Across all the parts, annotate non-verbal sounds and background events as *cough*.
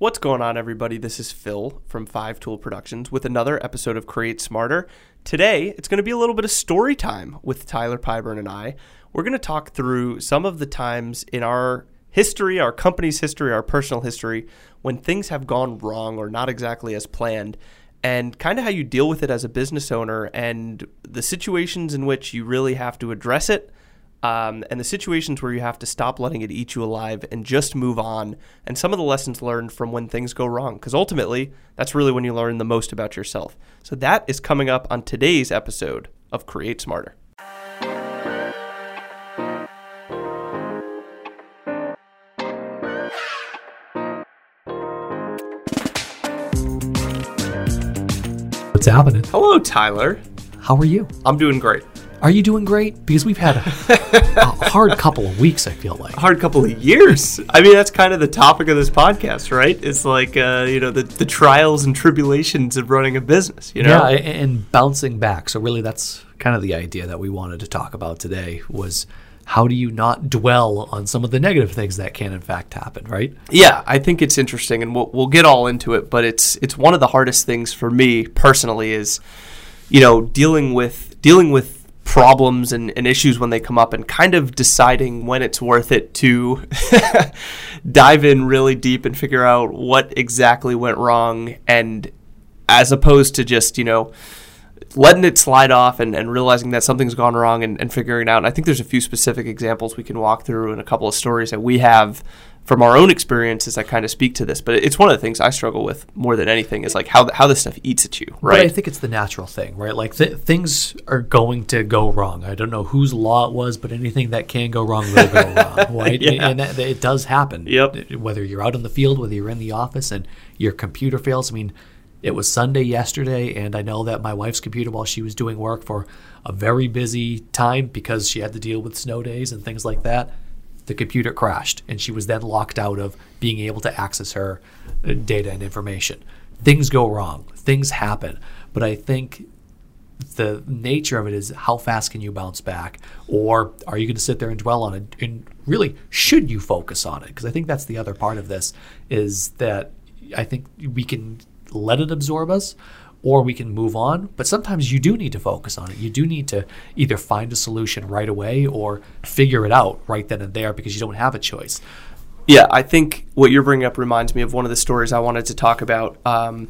What's going on, everybody? This is Phil from Five Tool Productions with another episode of Create Smarter. Today, it's going to be a little bit of story time with Tyler Pyburn and I. We're going to talk through some of the times in our history, our company's history, our personal history, when things have gone wrong or not exactly as planned, and kind of how you deal with it as a business owner and the situations in which you really have to address it um, and the situations where you have to stop letting it eat you alive and just move on, and some of the lessons learned from when things go wrong. Because ultimately, that's really when you learn the most about yourself. So that is coming up on today's episode of Create Smarter. What's happening? Hello, Tyler. How are you? I'm doing great. Are you doing great? Because we've had a, a hard couple of weeks, I feel like. A *laughs* hard couple of years. I mean, that's kind of the topic of this podcast, right? It's like, uh, you know, the, the trials and tribulations of running a business, you know? Yeah, and bouncing back. So really that's kind of the idea that we wanted to talk about today was how do you not dwell on some of the negative things that can in fact happen, right? Yeah, I think it's interesting, and we'll, we'll get all into it. But it's it's one of the hardest things for me personally is, you know, dealing with dealing with problems and, and issues when they come up, and kind of deciding when it's worth it to *laughs* dive in really deep and figure out what exactly went wrong, and as opposed to just you know letting it slide off and, and realizing that something's gone wrong and, and figuring it out. And I think there's a few specific examples we can walk through and a couple of stories that we have from our own experiences that kind of speak to this. But it's one of the things I struggle with more than anything is like how how this stuff eats at you, But I think it's the natural thing, right? Like th- things are going to go wrong. I don't know whose law it was, but anything that can go wrong will go wrong, *laughs* right? Yeah. And that, it does happen. Yep. Whether you're out in the field, whether you're in the office, and your computer fails. I mean, it was Sunday yesterday, and I know that my wife's computer, while she was doing work for a very busy time because she had to deal with snow days and things like that, the computer crashed, and she was then locked out of being able to access her uh, data and information. Things go wrong, things happen, but I think the nature of it is how fast can you bounce back? Or are you going to sit there and dwell on it? And really should you focus on it? Because i think that's the other part of this is that i think we can let it absorb us or we can move on but sometimes you do need to focus on it you do need to either find a solution right away or figure it out right then and there because you don't have a choice Yeah, I think what you're bringing up reminds me of one of the stories I wanted to talk about. Um,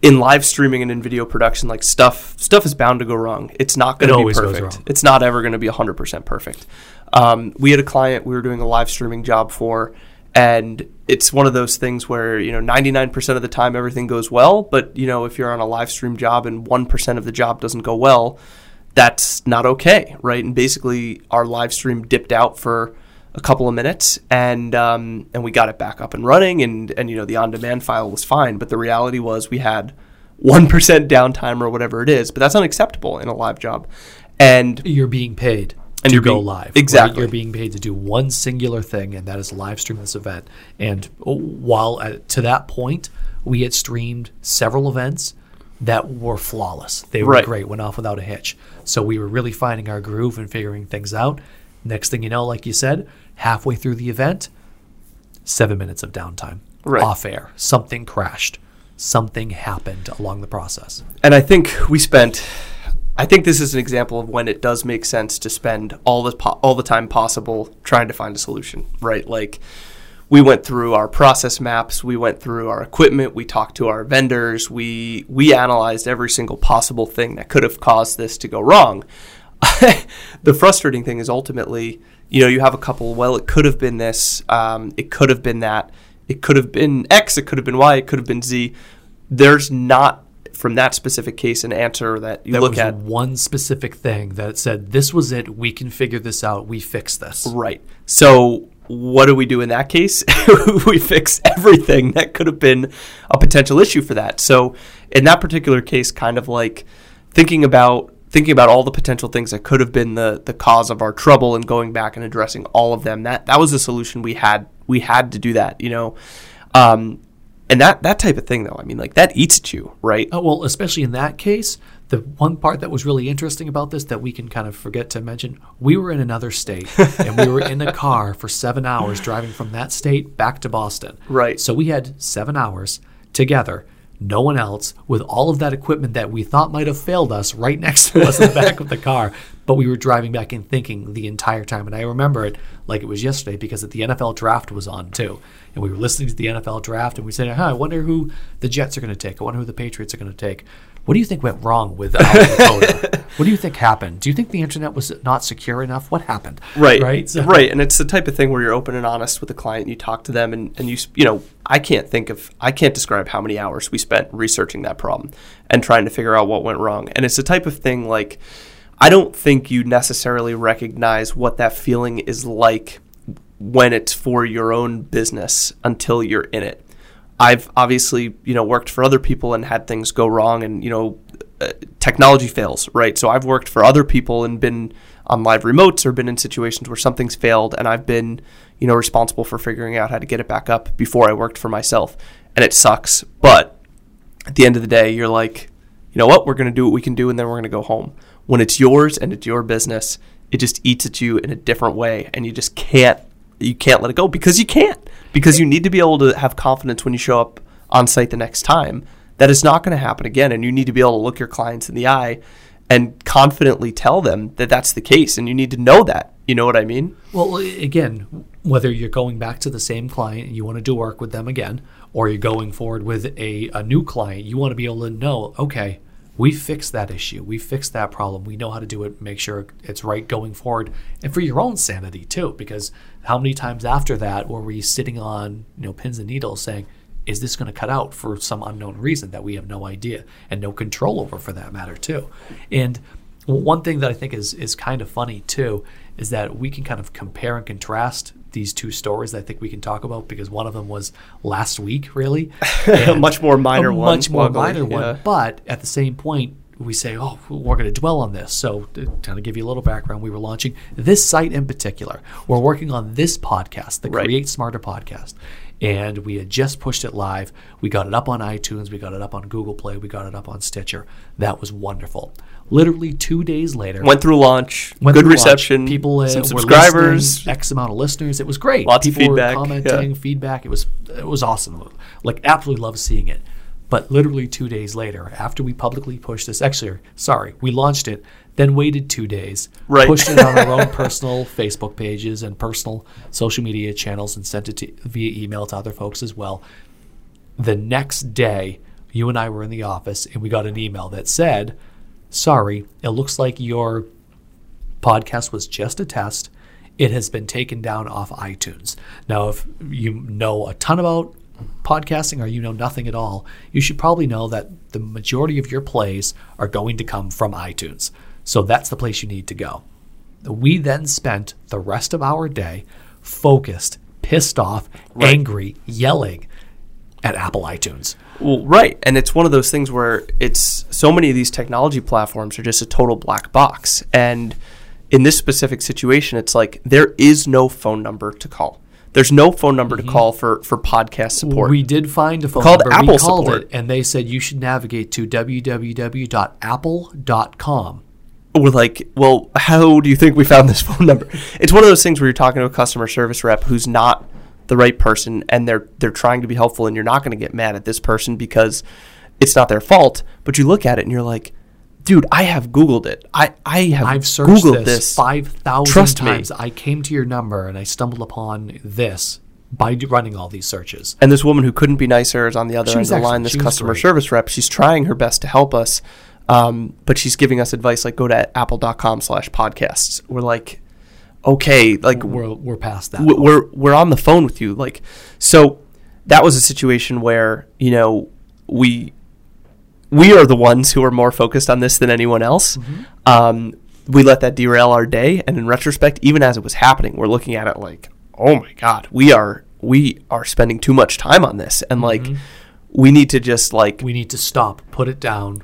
in live streaming and in video production, like stuff stuff is bound to go wrong. It's not going It to be perfect. It's not ever going to be 100% perfect. Um, we had a client we were doing a live streaming job for, and it's one of those things where you know 99% of the time everything goes well, but you know if you're on a live stream job and 1% of the job doesn't go well, that's not okay, right? And basically, our live stream dipped out for a couple of minutes, and um, and we got it back up and running, and and you know the on-demand file was fine, but the reality was we had one percent downtime or whatever it is, but that's unacceptable in a live job, and you're being paid And to you're go being- live. right? exactly. You're being paid to do one singular thing, and that is live stream this event. And oh, while at, to that point, we had streamed several events that were flawless. They were Right. great, went off without a hitch. So we were really finding our groove and figuring things out. Next thing you know, like you said, halfway through the event, seven minutes of downtime Right. off air. Something crashed. Something happened along the process. and I think we spent. I think this is an example of when it does make sense to spend all the po- all the time possible trying to find a solution, right? Like we went through our process maps, we went through our equipment, we talked to our vendors, we we analyzed every single possible thing that could have caused this to go wrong. *laughs* the frustrating thing is ultimately, you know, you have a couple. Well, it could have been this, um, it could have been that, it could have been X, it could have been Y, it could have been Z. There's not from that specific case an answer that you There look at one specific thing that said, "This was it. We can figure this out. We fix this." Right. So what do we do in that case? *laughs* we fix everything that could have been a potential issue for that. So in that particular case, kind of like thinking about thinking about all the potential things that could have been the the cause of our trouble and going back and addressing all of them. That that was the solution we had we had to do that. You know. Um, And that that type of thing though, I mean like that eats at you, right? Oh, well, especially in that case, the one part that was really interesting about this that we can kind of forget to mention, we were in another state *laughs* and we were in a car for seven hours driving from that state back to Boston. Right. So we had seven hours together, no one else, with all of that equipment that we thought might have failed us right next to us in the back of the car. But we were driving back and thinking the entire time. And I remember it like it was yesterday because the NFL draft was on too. And we were listening to the NFL draft and we said, huh, I wonder who the Jets are going to take. I wonder who the Patriots are going to take. What do you think went wrong with *laughs* Dakota? what do you think happened? Do you think the internet was not secure enough? What happened? Right. Right. So- right. And it's the type of thing where you're open and honest with the client. You talk to them and, and you, you know, I can't think of, I can't describe how many hours we spent researching that problem and trying to figure out what went wrong. And it's the type of thing like, I don't think you necessarily recognize what that feeling is like when it's for your own business until you're in it. I've obviously, you know, worked for other people and had things go wrong and, you know, uh, technology fails, right? So I've worked for other people and been on live remotes or been in situations where something's failed and I've been, you know, responsible for figuring out how to get it back up before I worked for myself. And it sucks, but at the end of the day, you're like, you know what, we're going to do what we can do and then we're going to go home. When it's yours and it's your business, it just eats at you in a different way and you just can't you can't let it go because you can't. Because you need to be able to have confidence when you show up on site the next time. That it's not going to happen again and you need to be able to look your clients in the eye and confidently tell them that that's the case and you need to know that. You know what i mean? Well, again, whether you're going back to the same client and you want to do work with them again, or you're going forward with a, a new client, you want to be able to know, okay, we fixed that issue. We fixed that problem. We know how to do it, make sure it's right going forward. And for your own sanity too, because how many times after that were we sitting on, you know, pins and needles saying, is this going to cut out for some unknown reason that we have no idea and no control over for that matter too and one thing that i think is is kind of funny too is that we can kind of compare and contrast these two stories that i think we can talk about because one of them was last week really. *laughs* A much more minor a one much more luckily, minor one. yeah. but at the same point we say oh we're going to dwell on this. So to kind of give you a little background we were launching this site in particular. We're working on this podcast the Right. create smarter podcast. And we had just pushed it live. We got it up on itunes. We got it up on google play. We got it up on stitcher. That was wonderful literally two days later went through launch went good through launch. reception People uh, some subscribers X amount of listeners. It was great. Lots of People feedback, were commenting, yeah. feedback. It was it was awesome. Like absolutely love seeing it. But literally two days later, after we publicly pushed this, actually, sorry, we launched it, then waited two days, Right. pushed it on our own *laughs* personal Facebook pages and personal social media channels, and sent it to, via email to other folks as well. The next day, you and I were in the office, and we got an email that said, "Sorry, it looks like your podcast was just a test. It has been taken down off iTunes. Now, if you know a ton about podcasting or you know nothing at all, you should probably know that the majority of your plays are going to come from iTunes. So that's the place you need to go. We then spent the rest of our day focused, pissed off, angry, yelling at Apple iTunes. Well, right. And it's one of those things where it's so many of these technology platforms are just a total black box. And in this specific situation, it's like there is no phone number to call. There's no phone number to call for, for podcast support. Mm-hmm. We did find a phone Called number. Apple we called support. it, and they said you should navigate to www.apple.com. We're like, well, how do you think we found this phone number? It's one of those things where you're talking to a customer service rep who's not the right person and they're they're trying to be helpful and you're not going to get mad at this person because it's not their fault, but you look at it and you're like, dude, I have googled it. I I have I've searched googled this, this. five thousand Trust me. times. I came to your number and I stumbled upon this by running all these searches. And this woman who couldn't be nicer is on the other She end of the line. This customer great. service rep, she's trying her best to help us, um, but she's giving us advice like go to apple.com slash podcasts. We're like, okay, like We're, we're past that. we're we're on the phone with you. Like so that was a situation where you know we we are the ones who are more focused on this than anyone else. Um, we let that derail our day. And in retrospect even as it was happening we're looking at it like oh my god we are we are spending too much time on this. And like we need to just like we need to stop, put it down,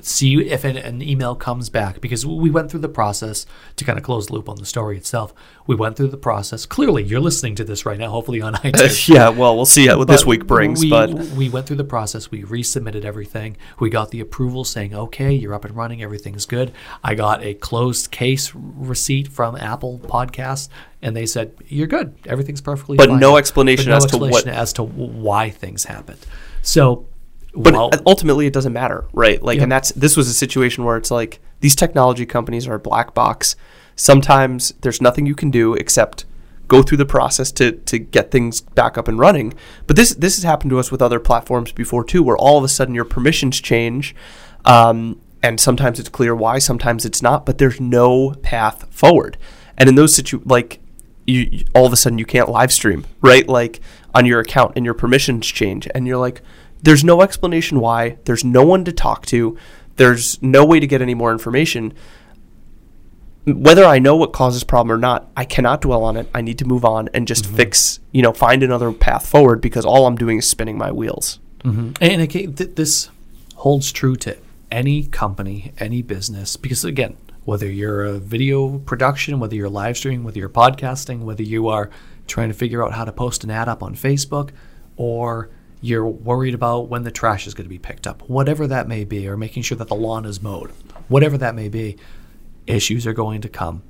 see if an, an email comes back because we went through the process to kind of close the loop on the story itself. We went through the process. Clearly, you're listening to this right now, hopefully on *laughs* *laughs* iTunes. yeah, well, we'll see what this week brings. we, but we went through the process. We resubmitted everything. We got the approval saying, okay, you're up and running. Everything's good. I got a closed case receipt from Apple Podcast, and they said you're good. Everything's perfectly But fine. no explanation But no as to what- explanation as to why things happened. So, but well, ultimately it doesn't matter right? Like Yeah. and that's this was a situation where it's like these technology companies are a black box. Sometimes there's nothing you can do except go through the process to to get things back up and running. But this this has happened to us with other platforms before too where all of a sudden your permissions change um, and sometimes it's clear why sometimes it's not but there's no path forward. And in those situ like you, you all of a sudden you can't live stream right? Like on your account and your permissions change and you're like there's no explanation why there's no one to talk to there's no way to get any more information. Whether i know what causes problem or not i cannot dwell on it. I need to move on and just mm-hmm. fix you know find another path forward because all i'm doing is spinning my wheels. Mm-hmm. And again, th- this holds true to any company, any business, because again, whether you're a video production, whether you're live streaming, whether you're podcasting, whether you are trying to figure out how to post an ad up on Facebook, or you're worried about when the trash is going to be picked up, whatever that may be, or making sure that the lawn is mowed, whatever that may be, issues are going to come.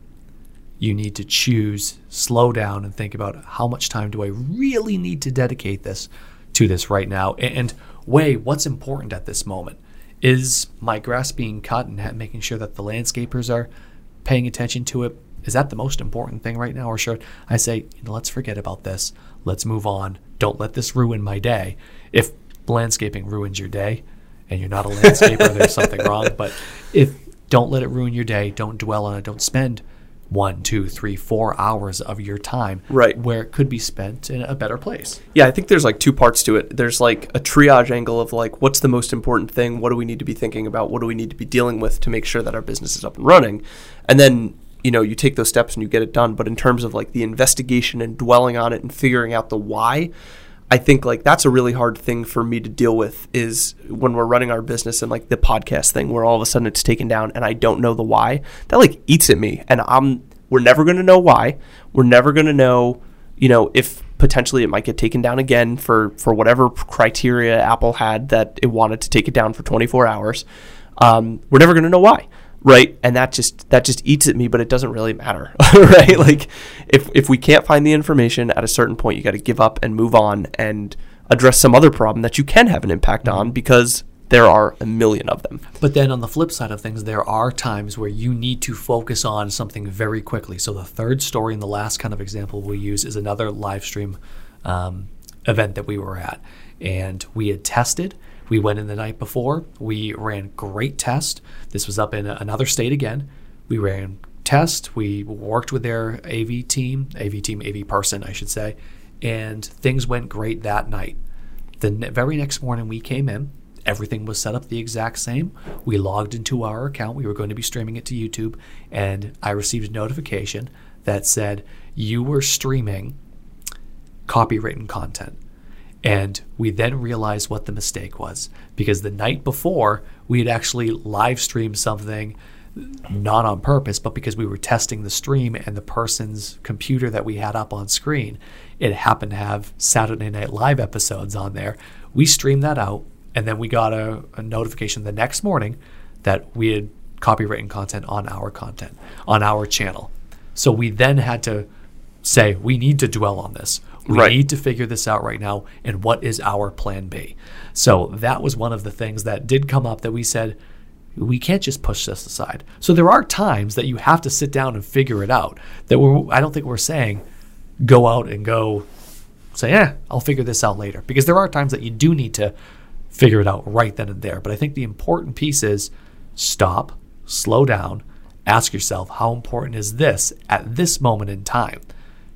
You need to choose, slow down, and think about how much time do I really need to dedicate this to this right now, and, weigh what's important at this moment. Is my grass being cut and making sure that the landscapers are paying attention to it? Is that the most important thing right now, or should I say, you know, let's forget about this, let's move on. Don't let this ruin my day. If landscaping ruins your day, and you're not a landscaper, *laughs* there's something wrong. But if don't let it ruin your day, don't dwell on it, don't spend one, two, three, four hours of your time Right. where it could be spent in a better place. Yeah, I think there's like two parts to it. There's like a triage angle of like what's the most important thing? What do we need to be thinking about? What do we need to be dealing with to make sure that our business is up and running? And then, you know, you take those steps and you get it done. But in terms of like the investigation and dwelling on it and figuring out the why, I think like that's a really hard thing for me to deal with is when we're running our business and like the podcast thing where all of a sudden it's taken down and I don't know the why. That like eats at me and I'm we're never going to know why. We're never going to know, you know, if potentially it might get taken down again for for whatever criteria Apple had that it wanted to take it down for 24 hours. Um, we're never going to know why right and that just that just eats at me but it doesn't really matter *laughs* right like if if we can't find the information at a certain point you got to give up and move on and address some other problem that you can have an impact on because there are a million of them But then on the flip side of things, there are times where you need to focus on something very quickly. So the third story and the last kind of example we use is another live stream um, event that we were at. And we had tested. We went in the night before. We ran great test. This was up in another state again. We ran test. We worked with their AV team, AV team, AV person, I should say. And things went great that night. The ne- very next morning we came in, everything was set up the exact same. We logged into our account. We were going to be streaming it to YouTube, and I received a notification that said you were streaming copywritten content. And we then realized what the mistake was because the night before we had actually live streamed something not on purpose, but because we were testing the stream and the person's computer that we had up on screen, it happened to have Saturday Night Live episodes on there. We streamed that out, and then we got a, a notification the next morning that we had copywritten content on our content, on our channel. So we then had to say, we need to dwell on this. We Right. need to figure this out right now. And what is our plan B? So that was one of the things that did come up that we said, we can't just push this aside. So there are times that you have to sit down and figure it out. That we're, I don't think we're saying go out and go say, yeah, I'll figure this out later. Because there are times that you do need to figure it out right then and there. But I think the important piece is stop, slow down, ask yourself, how important is this at this moment in time?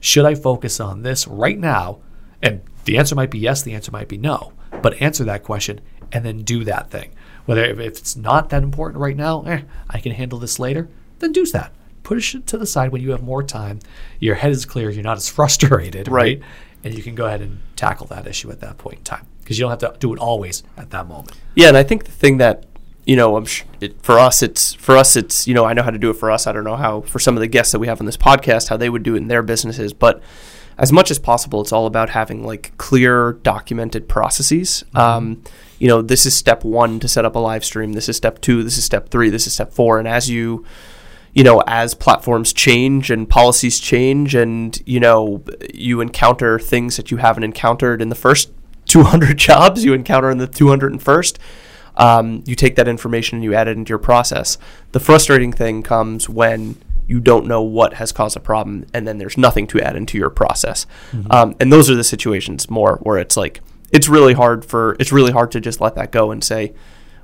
Should I focus on this right now? And the answer might be yes, the answer might be no. But answer that question and then do that thing. Whether if it's not that important right now, eh, I can handle this later, then do that. Push it to the side when you have more time. Your head is clear, you're not as *laughs* frustrated, Right. right? And you can go ahead and tackle that issue at that point in time because you don't have to do it always at that moment. Yeah, and I think the thing that you know, I'm sh- it, for us, it's for us, it's you know, I know how to do it for us. I don't know how for some of the guests that we have on this podcast how they would do it in their businesses, but as much as possible, it's all about having like clear, documented processes. Um, you know, this is step one to set up a live stream. This is step two. This is step three. This is step four. And as you, you know, as platforms change and policies change, and you know, you encounter things that you haven't encountered in the first 200 *laughs* jobs, you encounter in the 201st. Um, you take that information and you add it into your process. The frustrating thing comes when you don't know what has caused a problem, and then there's nothing to add into your process. Mm-hmm. Um, and those are the situations more where it's like it's really hard for it's really hard to just let that go and say,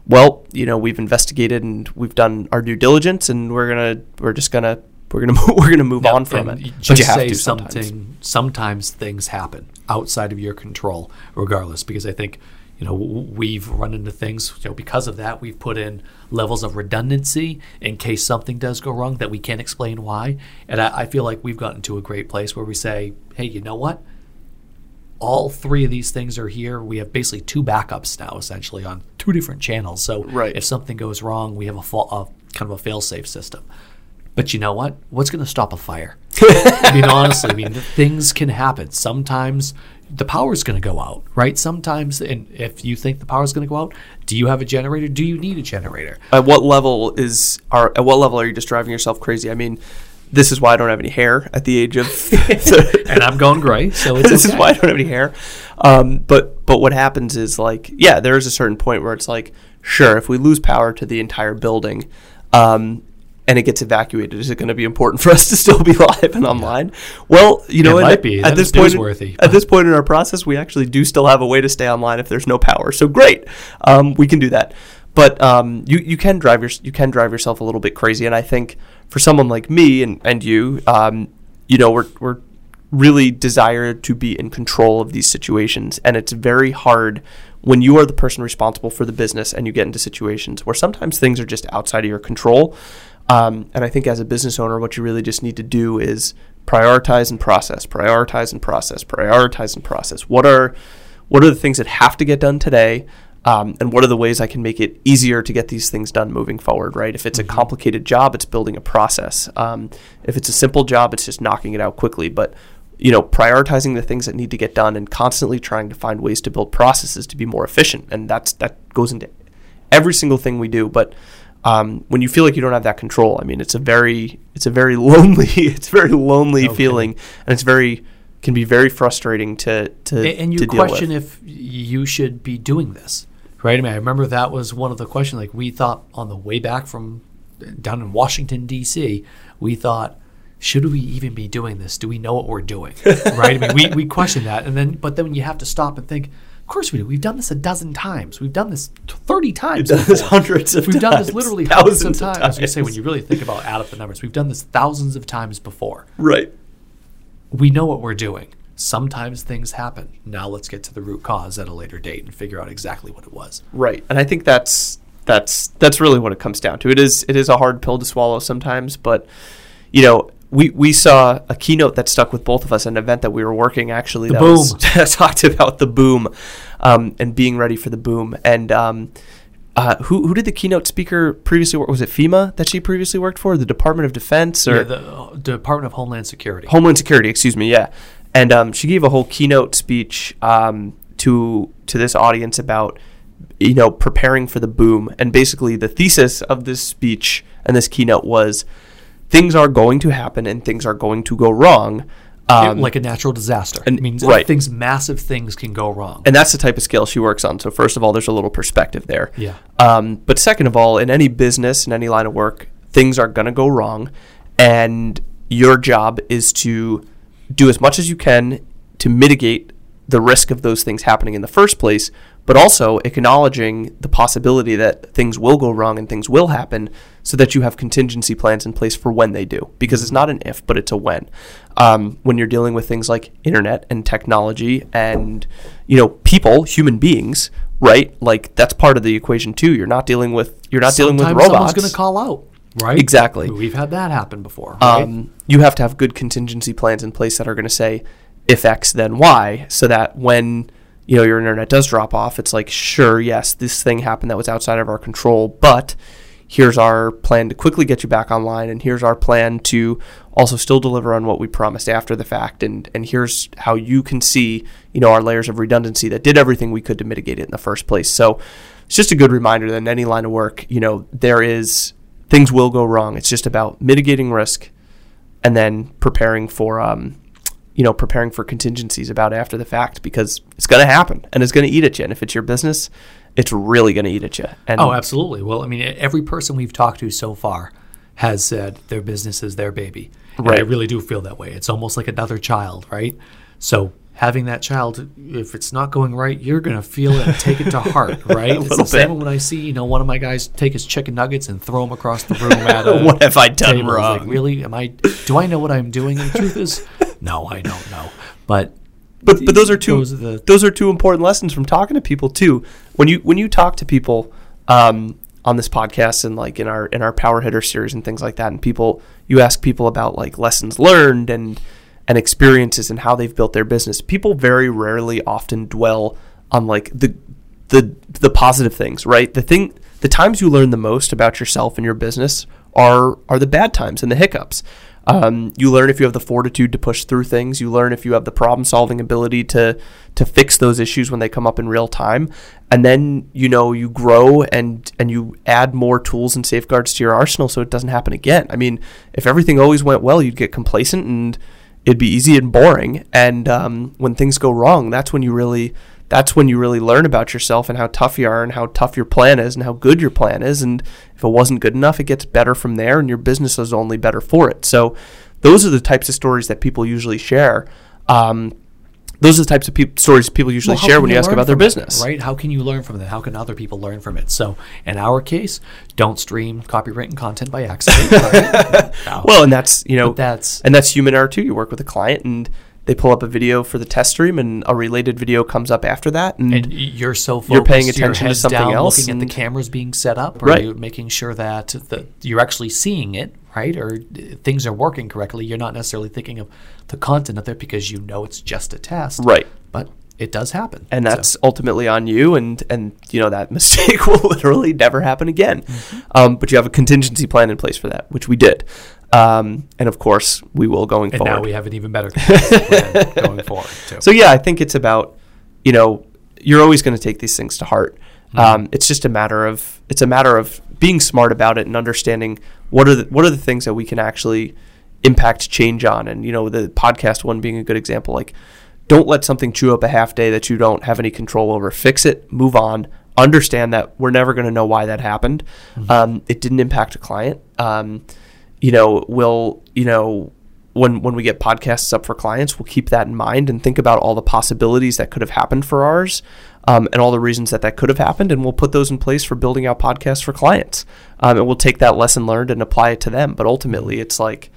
well, you know, we've investigated and we've done our due diligence, and we're gonna we're just gonna we're gonna *laughs* we're gonna move on from it. Just but you have say to sometimes. Sometimes things happen outside of your control, regardless. Because I think you know we've run into things you know because of that we've put in levels of redundancy in case something does go wrong that we can't explain why. And I, I, feel like we've gotten to a great place where we say hey you know what? All three of these things are here. We have basically two backups now essentially on two different channels. So right. if something goes wrong we have a, fa- a kind of a fail-safe system. But you know what? What's going to stop a fire? *laughs* I mean, honestly, I mean, things can happen. Sometimes the power's going to go out, right? Sometimes, and if you think the power's going to go out, do you have a generator? Do you need a generator? At what level is are at what level are you just driving yourself crazy? I mean, this is why I don't have any hair at the age of, *laughs* *laughs* and I'm going gray. So this okay. is why I don't have any hair. Um, but but what happens is like, yeah, there is a certain point where it's like, sure, if we lose power to the entire building, um, and it gets evacuated, is it going to be important *laughs* for us to still be live and online? Well, you know, it might be. at this point, worthy, at this point in our process, we actually do still have a way to stay online if there's no power. So great, um, we can do that. But um, you you can drive your you can drive yourself a little bit crazy, and I think for someone like me and and you, um, you know, we're we're really desire to be in control of these situations, and it's very hard when you are the person responsible for the business and you get into situations where sometimes things are just outside of your control um, and I think as a business owner, what you really just need to do is prioritize and process, prioritize and process, prioritize and process. What are what are the things that have to get done today? Um, and what are the ways I can make it easier to get these things done moving forward, right? If it's a mm-hmm. complicated job, it's building a process. Um, if it's a simple job, it's just knocking it out quickly. But you know, prioritizing the things that need to get done and constantly trying to find ways to build processes to be more efficient, and that's that goes into every single thing we do. But um, when you feel like you don't have that control, I mean, it's a very it's a very *laughs* lonely it's a very lonely okay. feeling, and it's very can be very frustrating to to and, you question if you should be doing this, right? I mean, I remember that was one of the questions. Like we thought on the way back from down in Washington D.C., we thought should we even be doing this? Do we know what we're doing? *laughs* right? I mean, we, we question that. And then, but then you have to stop and think, course we do. We've done this a dozen times. We've done this thirty times. We've done this hundreds of We've times. done this literally thousands of times. times. I was going to say when you really think about add up the numbers, we've done this thousands of times before. Right. We know what we're doing. Sometimes things happen. Now let's get to the root cause at a later date and figure out exactly what it was. Right. And I think that's that's that's really what it comes down to. It is it is a hard pill to swallow sometimes, but you know, we, we saw a keynote that stuck with both of us, an event that we were working actually the that boom. *laughs* was talked about the boom um, and being ready for the boom. And um, uh, who who did the keynote speaker previously work? Was it FEMA that she previously worked for? The Department of Defense or yeah, the uh, Department of Homeland Security? Homeland Security, excuse me. Yeah, and um, she gave a whole keynote speech um, to to this audience about you know preparing for the boom. And basically, the thesis of this speech and this keynote was things are going to happen and things are going to go wrong. Um, like a natural disaster. And, I mean, right. things, massive things can go wrong. And that's the type of scale she works on. So first of all, there's a little perspective there. Yeah. Um, but second of all, in any business, in any line of work, things are going to go wrong, and your job is to do as much as you can to mitigate the risk of those things happening in the first place, but also acknowledging the possibility that things will go wrong and things will happen so that you have contingency plans in place for when they do. Because it's not an if, but it's a when. Um, when you're dealing with things like internet and technology and, you know, people, human beings, right? Like that's part of the equation too. You're not dealing with you're not Sometimes dealing with robots. Someone's going to call out. Right. Exactly. We've had that happen before. Right? Um, you have to have good contingency plans in place that are going to say, if X, then Y, so that when you know, your internet does drop off, it's like, sure, yes, this thing happened that was outside of our control, but here's our plan to quickly get you back online and here's our plan to also still deliver on what we promised after the fact and and here's how you can see you know our layers of redundancy that did everything we could to mitigate it in the first place. So it's just a good reminder that in any line of work you know there is things will go wrong. It's just about mitigating risk and then preparing for um, you know preparing for contingencies about after the fact because it's going to happen and it's going to eat at you. And if it's your business it's really going to eat at you. And oh, absolutely. Well, I mean, every person we've talked to so far has said their business is their baby. And right. I really do feel that way. It's almost like another child, right? So having that child, if it's not going right, you're going to feel it and take it to *laughs* heart, right? it's the same when I see, you know, one of my guys take his chicken nuggets and throw them across the room at a *laughs* What have I done table. wrong? Like, really? Am I, do I know what I'm doing? And the truth is, no, I don't know. But but but those are two those are, the, those are two important lessons from talking to people too. When you when you talk to people um, on this podcast and like in our in our power hitter series and things like that, and people you ask people about like lessons learned and and experiences and how they've built their business. People very rarely often dwell on like the the the positive things, right? The thing the times you learn the most about yourself and your business are are the bad times and the hiccups. Um, you learn if you have the fortitude to push through things. You learn if you have the problem solving ability to to fix those issues when they come up in real time. And then you know you grow and and you add more tools and safeguards to your arsenal so it doesn't happen again. I mean, if everything always went well, you'd get complacent and it'd be easy and boring. And um, when things go wrong, that's when you really that's when you really learn about yourself and how tough you are and how tough your plan is and how good your plan is. And if it wasn't good enough, it gets better from there and your business is only better for it. So those are the types of stories that people usually share. Um, those are the types of pe- stories people usually well, share when you, ask about their business. It, right? How can you learn from that? How can other people learn from it? So, in our case, don't stream copywritten content by accident. Right? no. *laughs* Well, and that's you know but that's and that's human error too. You work with a client and they pull up a video for the test stream and a related video comes up after that and, and you're so focused, you're paying attention to something down, else looking at the cameras being set up or right. you making sure that the, you're actually seeing it right or things are working correctly you're not necessarily thinking of the content of it because you know it's just a test right but it does happen and that's so. ultimately on you and and you know that *laughs* mistake will literally never happen again mm-hmm. um, but you have a contingency plan in place for that which we did um, and of course, we will going and forward. now we have an even better *laughs* plan going forward. Too. So yeah, I think it's about you know you're always going to take these things to heart. Mm-hmm. Um, it's just a matter of it's a matter of being smart about it and understanding what are the what are the things that we can actually impact change on. And you know the podcast one being a good example. Like, don't let something chew up a half day that you don't have any control over. Fix it. Move on. Understand that we're never going to know why that happened. Mm-hmm. Um, it didn't impact a client. Um, you know, we'll, you know, when when we get podcasts up for clients, we'll keep that in mind and think about all the possibilities that could have happened for ours, um, and all the reasons that that could have happened, and we'll put those in place for building out podcasts for clients. Um, and we'll take that lesson learned and apply it to them. But ultimately, it's like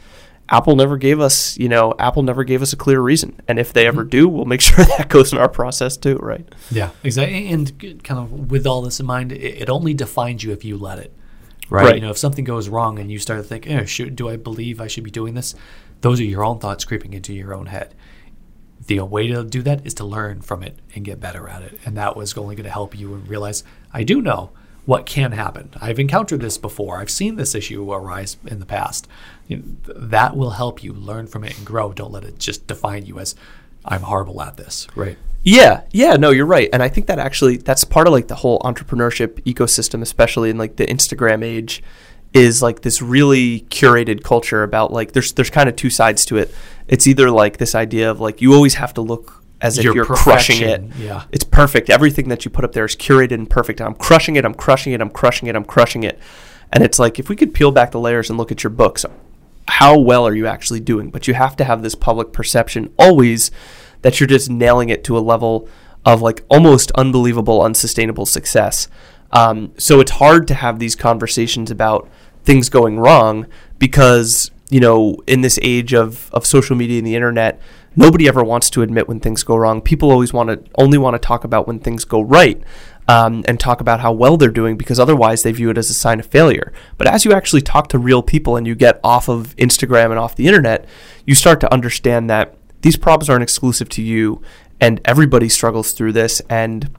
Apple never gave us, you know, Apple never gave us a clear reason, and if they ever mm-hmm. do, we'll make *laughs* sure that goes in our process too, right? Yeah, exactly. And kind of with all this in mind, it only defines you if you let it right? right? You know, if something goes wrong and you start to think, eh, should, do I believe I should be doing this? Those are your own thoughts creeping into your own head. The way to do that is to learn from it and get better at it. And that was only going to help you and realize, I do know what can happen. I've encountered this before. I've seen this issue arise in the past. You know, that will help you learn from it and grow. Don't let it just define you as I'm horrible at this, right? Yeah, yeah, no, you're right. And I think that actually that's part of like the whole entrepreneurship ecosystem, especially in like the Instagram age, is like this really curated culture about like there's there's kind of two sides to it. It's either like this idea of like you always have to look as if Your you're crushing it. Yeah. It's perfect. Everything that you put up there is curated and perfect. And I'm crushing it, I'm crushing it, I'm crushing it, I'm crushing it. And it's like if we could peel back the layers and look at your books, how well are you actually doing? But you have to have this public perception always that you're just nailing it to a level of like almost unbelievable, unsustainable success. Um, so it's hard to have these conversations about things going wrong because you know in this age of of social media and the internet, nobody ever wants to admit when things go wrong. People always want to only want to talk about when things go right. Um, and talk about how well they're doing because otherwise they view it as a sign of failure. But as you actually talk to real people and you get off of Instagram and off the internet, you start to understand that these problems aren't exclusive to you and everybody struggles through this and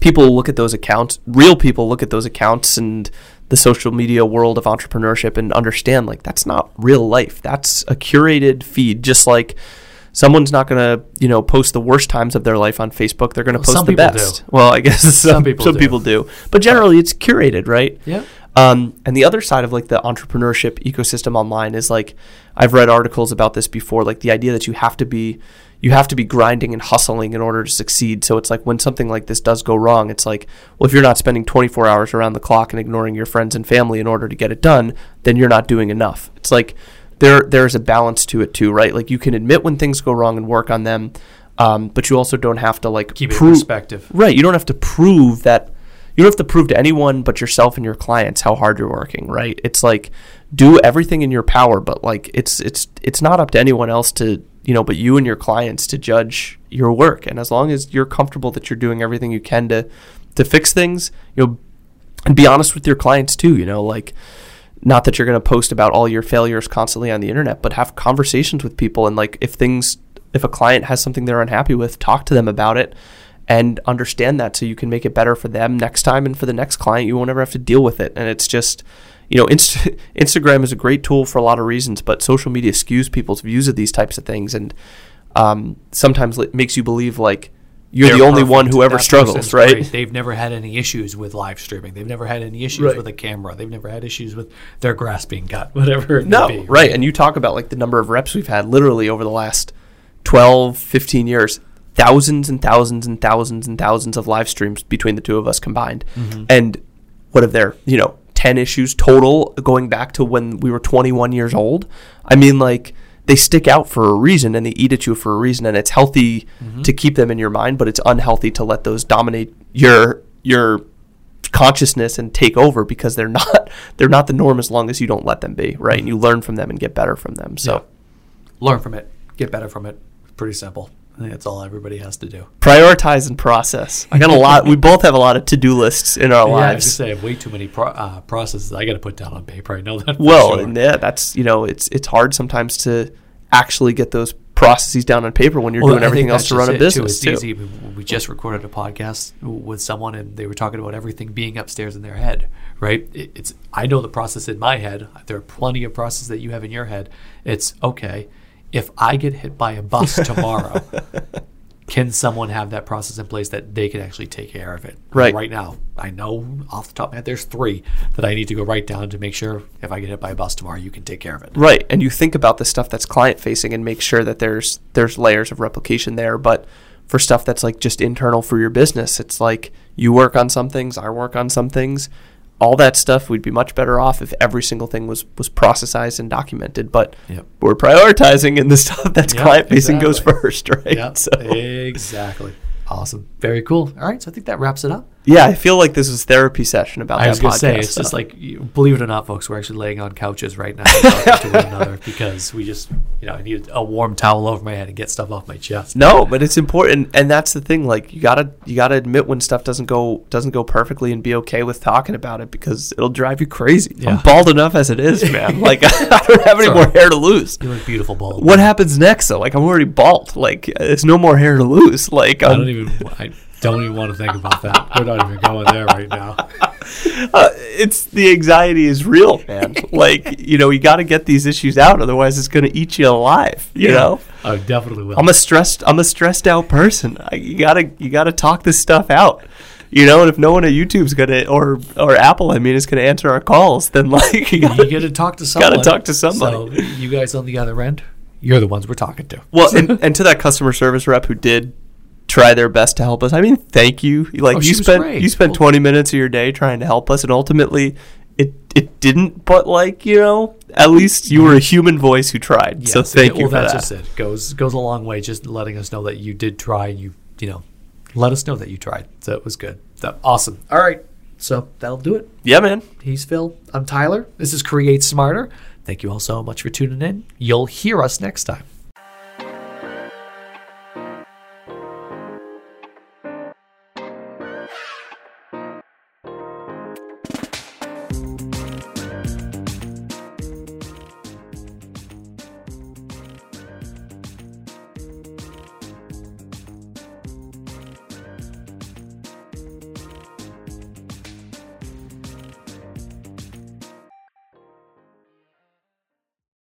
people look at those accounts real people look at those accounts and the social media world of entrepreneurship and understand like that's not real life that's a curated feed just like someone's not going to you know post the worst times of their life on facebook they're going to Well, post some the best do. well i guess some, some people people do. do but generally it's curated right Yeah. Um, and the other side of like the entrepreneurship ecosystem online is like I've read articles about this before, like the idea that you have to be you have to be grinding and hustling in order to succeed. So it's like when something like this does go wrong, it's like, well, if you're not spending 24 hours around the clock and ignoring your friends and family in order to get it done, then you're not doing enough. It's like there there's a balance to it too, right? Like you can admit when things go wrong and work on them, um, but you also don't have to like Keep it prove perspective. Right. You don't have to prove that. You don't have to prove to anyone but yourself and your clients how hard you're working. Right. It's like do everything in your power, but like it's it's it's not up to anyone else to you know, but you and your clients to judge your work. And as long as you're comfortable that you're doing everything you can to to fix things, you know, and be honest with your clients too. You know, like not that you're going to post about all your failures constantly on the internet, but have conversations with people and like if things if a client has something they're unhappy with, talk to them about it and understand that so you can make it better for them next time and for the next client you won't ever have to deal with it. And it's just you know, Inst- *laughs* Instagram is a great tool for a lot of reasons, but social media skews people's views of these types of things, and um, sometimes it makes you believe like you're They're the only perfect. one who ever That struggles, right? great. They've never had any issues with live streaming. They've never had any issues Right. with a camera. They've never had issues with their grass being cut, *laughs* whatever it may No, be. right. And you talk about like the number of reps we've had literally over the last 12, 15 years, thousands and thousands and thousands and thousands of live streams between the two of us combined. Mm-hmm. And what if there, you know, 10 issues total going back to when we were 21 years old? I mean, like, they stick out for a reason and they eat at you for a reason and it's healthy mm-hmm. to keep them in your mind but it's unhealthy to let those dominate your your consciousness and take over because they're *laughs* not they're not the norm as long as you don't let them be right and mm-hmm. you learn from them and get better from them so Learn from it. Get better from it. Pretty simple. I think that's all everybody has to do. prioritize and process i got a lot we both have a lot of to-do lists in our Yeah, I lives just say I have way too many pro- uh, processes I got to put down on paper. I know that. well sure. and yeah that's you know it's it's hard sometimes to actually get those processes down on paper when you're Well, doing I everything else to run a business Too. too, It's easy. We, we just recorded a podcast with someone, and they were talking about everything being upstairs in their head. Right? It's I know the process in my head. There are plenty of processes that you have in your head. It's okay. If I get hit by a bus *laughs* tomorrow, can someone have that process in place that they can actually take care of it? Right. Right now, I know off the top of my head, there's three that I need to go write down to make sure if I get hit by a bus tomorrow, you can take care of it. Right, and you think about the stuff that's client facing and make sure that there's there's layers of replication there. But for stuff that's like just internal for your business, it's like you work on some things, I work on some things. All that stuff, we'd be much better off if every single thing was was processized and documented. But Yep. we're prioritizing, and the stuff that's Yep, client facing goes first, *laughs* right? Yeah, So exactly. Awesome. Very cool. All right, so I think that wraps it up. Yeah, I feel like this is therapy session about I was going to say, it's just like, believe it or not, folks, we're actually laying on couches right now talking *laughs* to one another because we just, you know, I need a warm towel over my head and get stuff off my chest. No, but it's important, and that's the thing. Like you gotta you gotta admit when stuff doesn't go doesn't go perfectly, and be okay with talking about it because it'll drive you crazy. Yeah. I'm bald enough as it is, man. *laughs* Like *laughs* I don't have any It's more hair to lose. You look beautiful, bald. What happens next though? Like I'm already bald. Like there's no more hair to lose. Like I um, don't even, I don't even want to think about that. We're not even going there right now. *laughs* uh, it's the anxiety is real, man. like you know you got to get these issues out, otherwise it's gonna eat you alive. You know. I definitely will. I'm a stressed I'm a stressed out person. I, you gotta you gotta talk this stuff out. You know, and if no one at YouTube's gonna or or Apple, I mean, is gonna answer our calls, then like you gotta, you *laughs* get to talk to someone. talk to somebody. So you guys on the other end, you're the ones we're talking to. well, and, *laughs* and to that customer service rep who did try their best to help us. I mean, thank you. Like Oh, you spent you spent Well- 20 minutes of your day trying to help us, and ultimately. It, it didn't, but like you know, at least you were a mm-hmm. human voice who tried. so thank well, you for that's that. just it. Goes goes a long way. Just letting us know that you did try and you you know let us know that you tried. So it was good. So awesome. All right. So that'll do it. Yeah, man. He's Phil. I'm Tyler. This is Create Smarter. Thank you all so much for tuning in. You'll hear us next time.